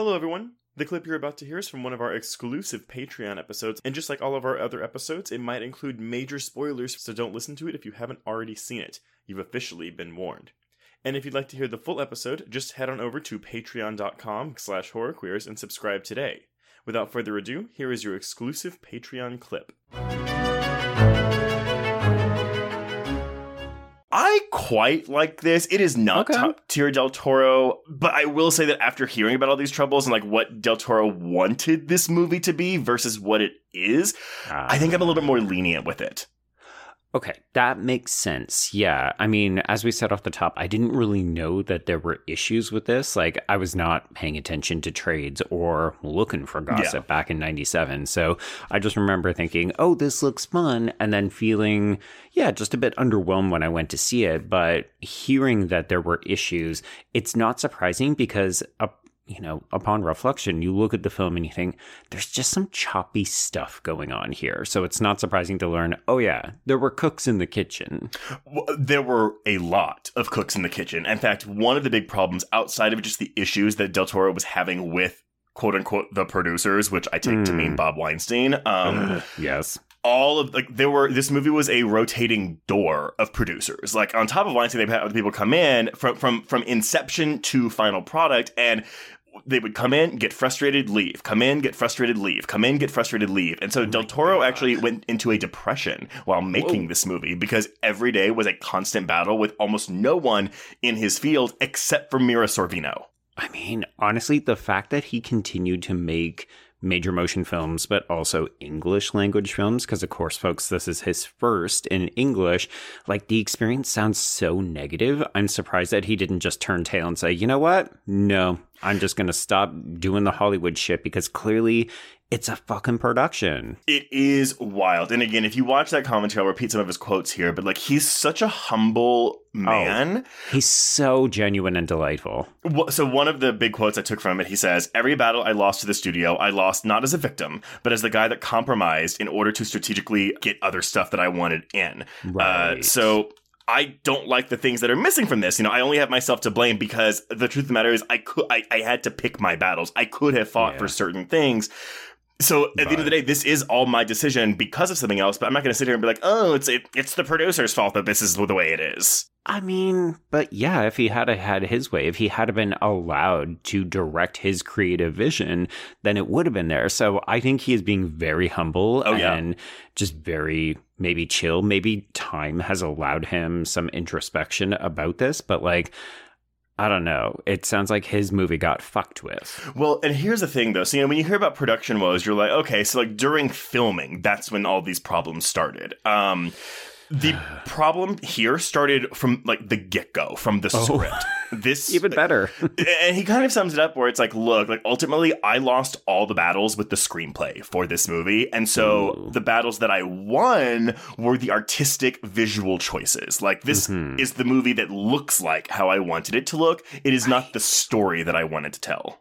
Hello, everyone. The clip you're about to hear is from one of our exclusive Patreon episodes, and just like all of our other episodes, it might include major spoilers, so don't listen to it if you haven't already seen it. You've officially been warned. And if you'd like to hear the full episode, just head on over to patreon.com slash horrorqueers and subscribe today. Without further ado, here is your exclusive Patreon clip. Quite like this. It is not Okay. top tier Del Toro, but I will say that after hearing about all these troubles and like what Del Toro wanted this movie to be versus what it is, I think I'm a little bit more lenient with it. Okay, that makes sense. Yeah. I mean, as we said off the top, I didn't really know that there were issues with this. Like, I was not paying attention to trades or looking for gossip Yeah. back in 97. So I just remember thinking, oh, this looks fun. And then feeling, yeah, just a bit underwhelmed when I went to see it. But hearing that there were issues, it's not surprising because, you know, upon reflection, you look at the film and you think there's just some choppy stuff going on here. So it's not surprising to learn, oh, yeah, there were cooks in the kitchen. W- There were a lot of cooks in the kitchen. In fact, one of the big problems outside of just the issues that Del Toro was having with quote unquote the producers, which I take to Hmm. mean Bob Weinstein, um, yes. all of like there were this movie was a rotating door of producers. Like on top of Weinstein, they've had other people come in from from from inception to final product, and they would come in, get frustrated, leave. Come in, get frustrated, leave. Come in, get frustrated, leave. And so oh Del Toro actually went into a depression while making this movie because every day was a constant battle with almost no one in his field except for Mira Sorvino. I mean, honestly, the fact that he continued to make major motion films, but also English language films, because of course, folks, this is his first in English, like the experience sounds so negative. I'm surprised that he didn't just turn tail and say, you know what? No, I'm just going to stop doing the Hollywood shit because clearly it's a fucking production. It is wild. And again, if you watch that commentary, I'll repeat some of his quotes here, but like he's such a humble man. He's so genuine and delightful. So one of the big quotes I took from it, he says, "Every battle I lost to the studio, I lost not as a victim, but as the guy that compromised in order to strategically get other stuff that I wanted in." Uh, Right. so I don't like the things that are missing from this. You know, I only have myself to blame because the truth of the matter is, I could, I, I had to pick my battles. I could have fought Yeah. for certain things. So at the end of the day, this is all my decision because of something else. But I'm not going to sit here and be like, "Oh, it's it, it's the producer's fault that this is the way it is." I mean, but yeah, if he had had his way, if he had been allowed to direct his creative vision, then it would have been there. So I think he is being very humble Oh, yeah. and just very maybe chill. Maybe time has allowed him some introspection about this, but like, I don't know. It sounds like his movie got fucked with. Well, and here's the thing though. So, you know, when you hear about production woes, you're like, okay, so like during filming, that's when all these problems started. Um, the problem here started from like the get go, from the Oh. script. This Even better. and he kind of sums it up where it's like, look, like ultimately, I lost all the battles with the screenplay for this movie, and so Ooh. the battles that I won were the artistic visual choices. Like this Mhm. is the movie that looks like how I wanted it to look. It is not the story that I wanted to tell.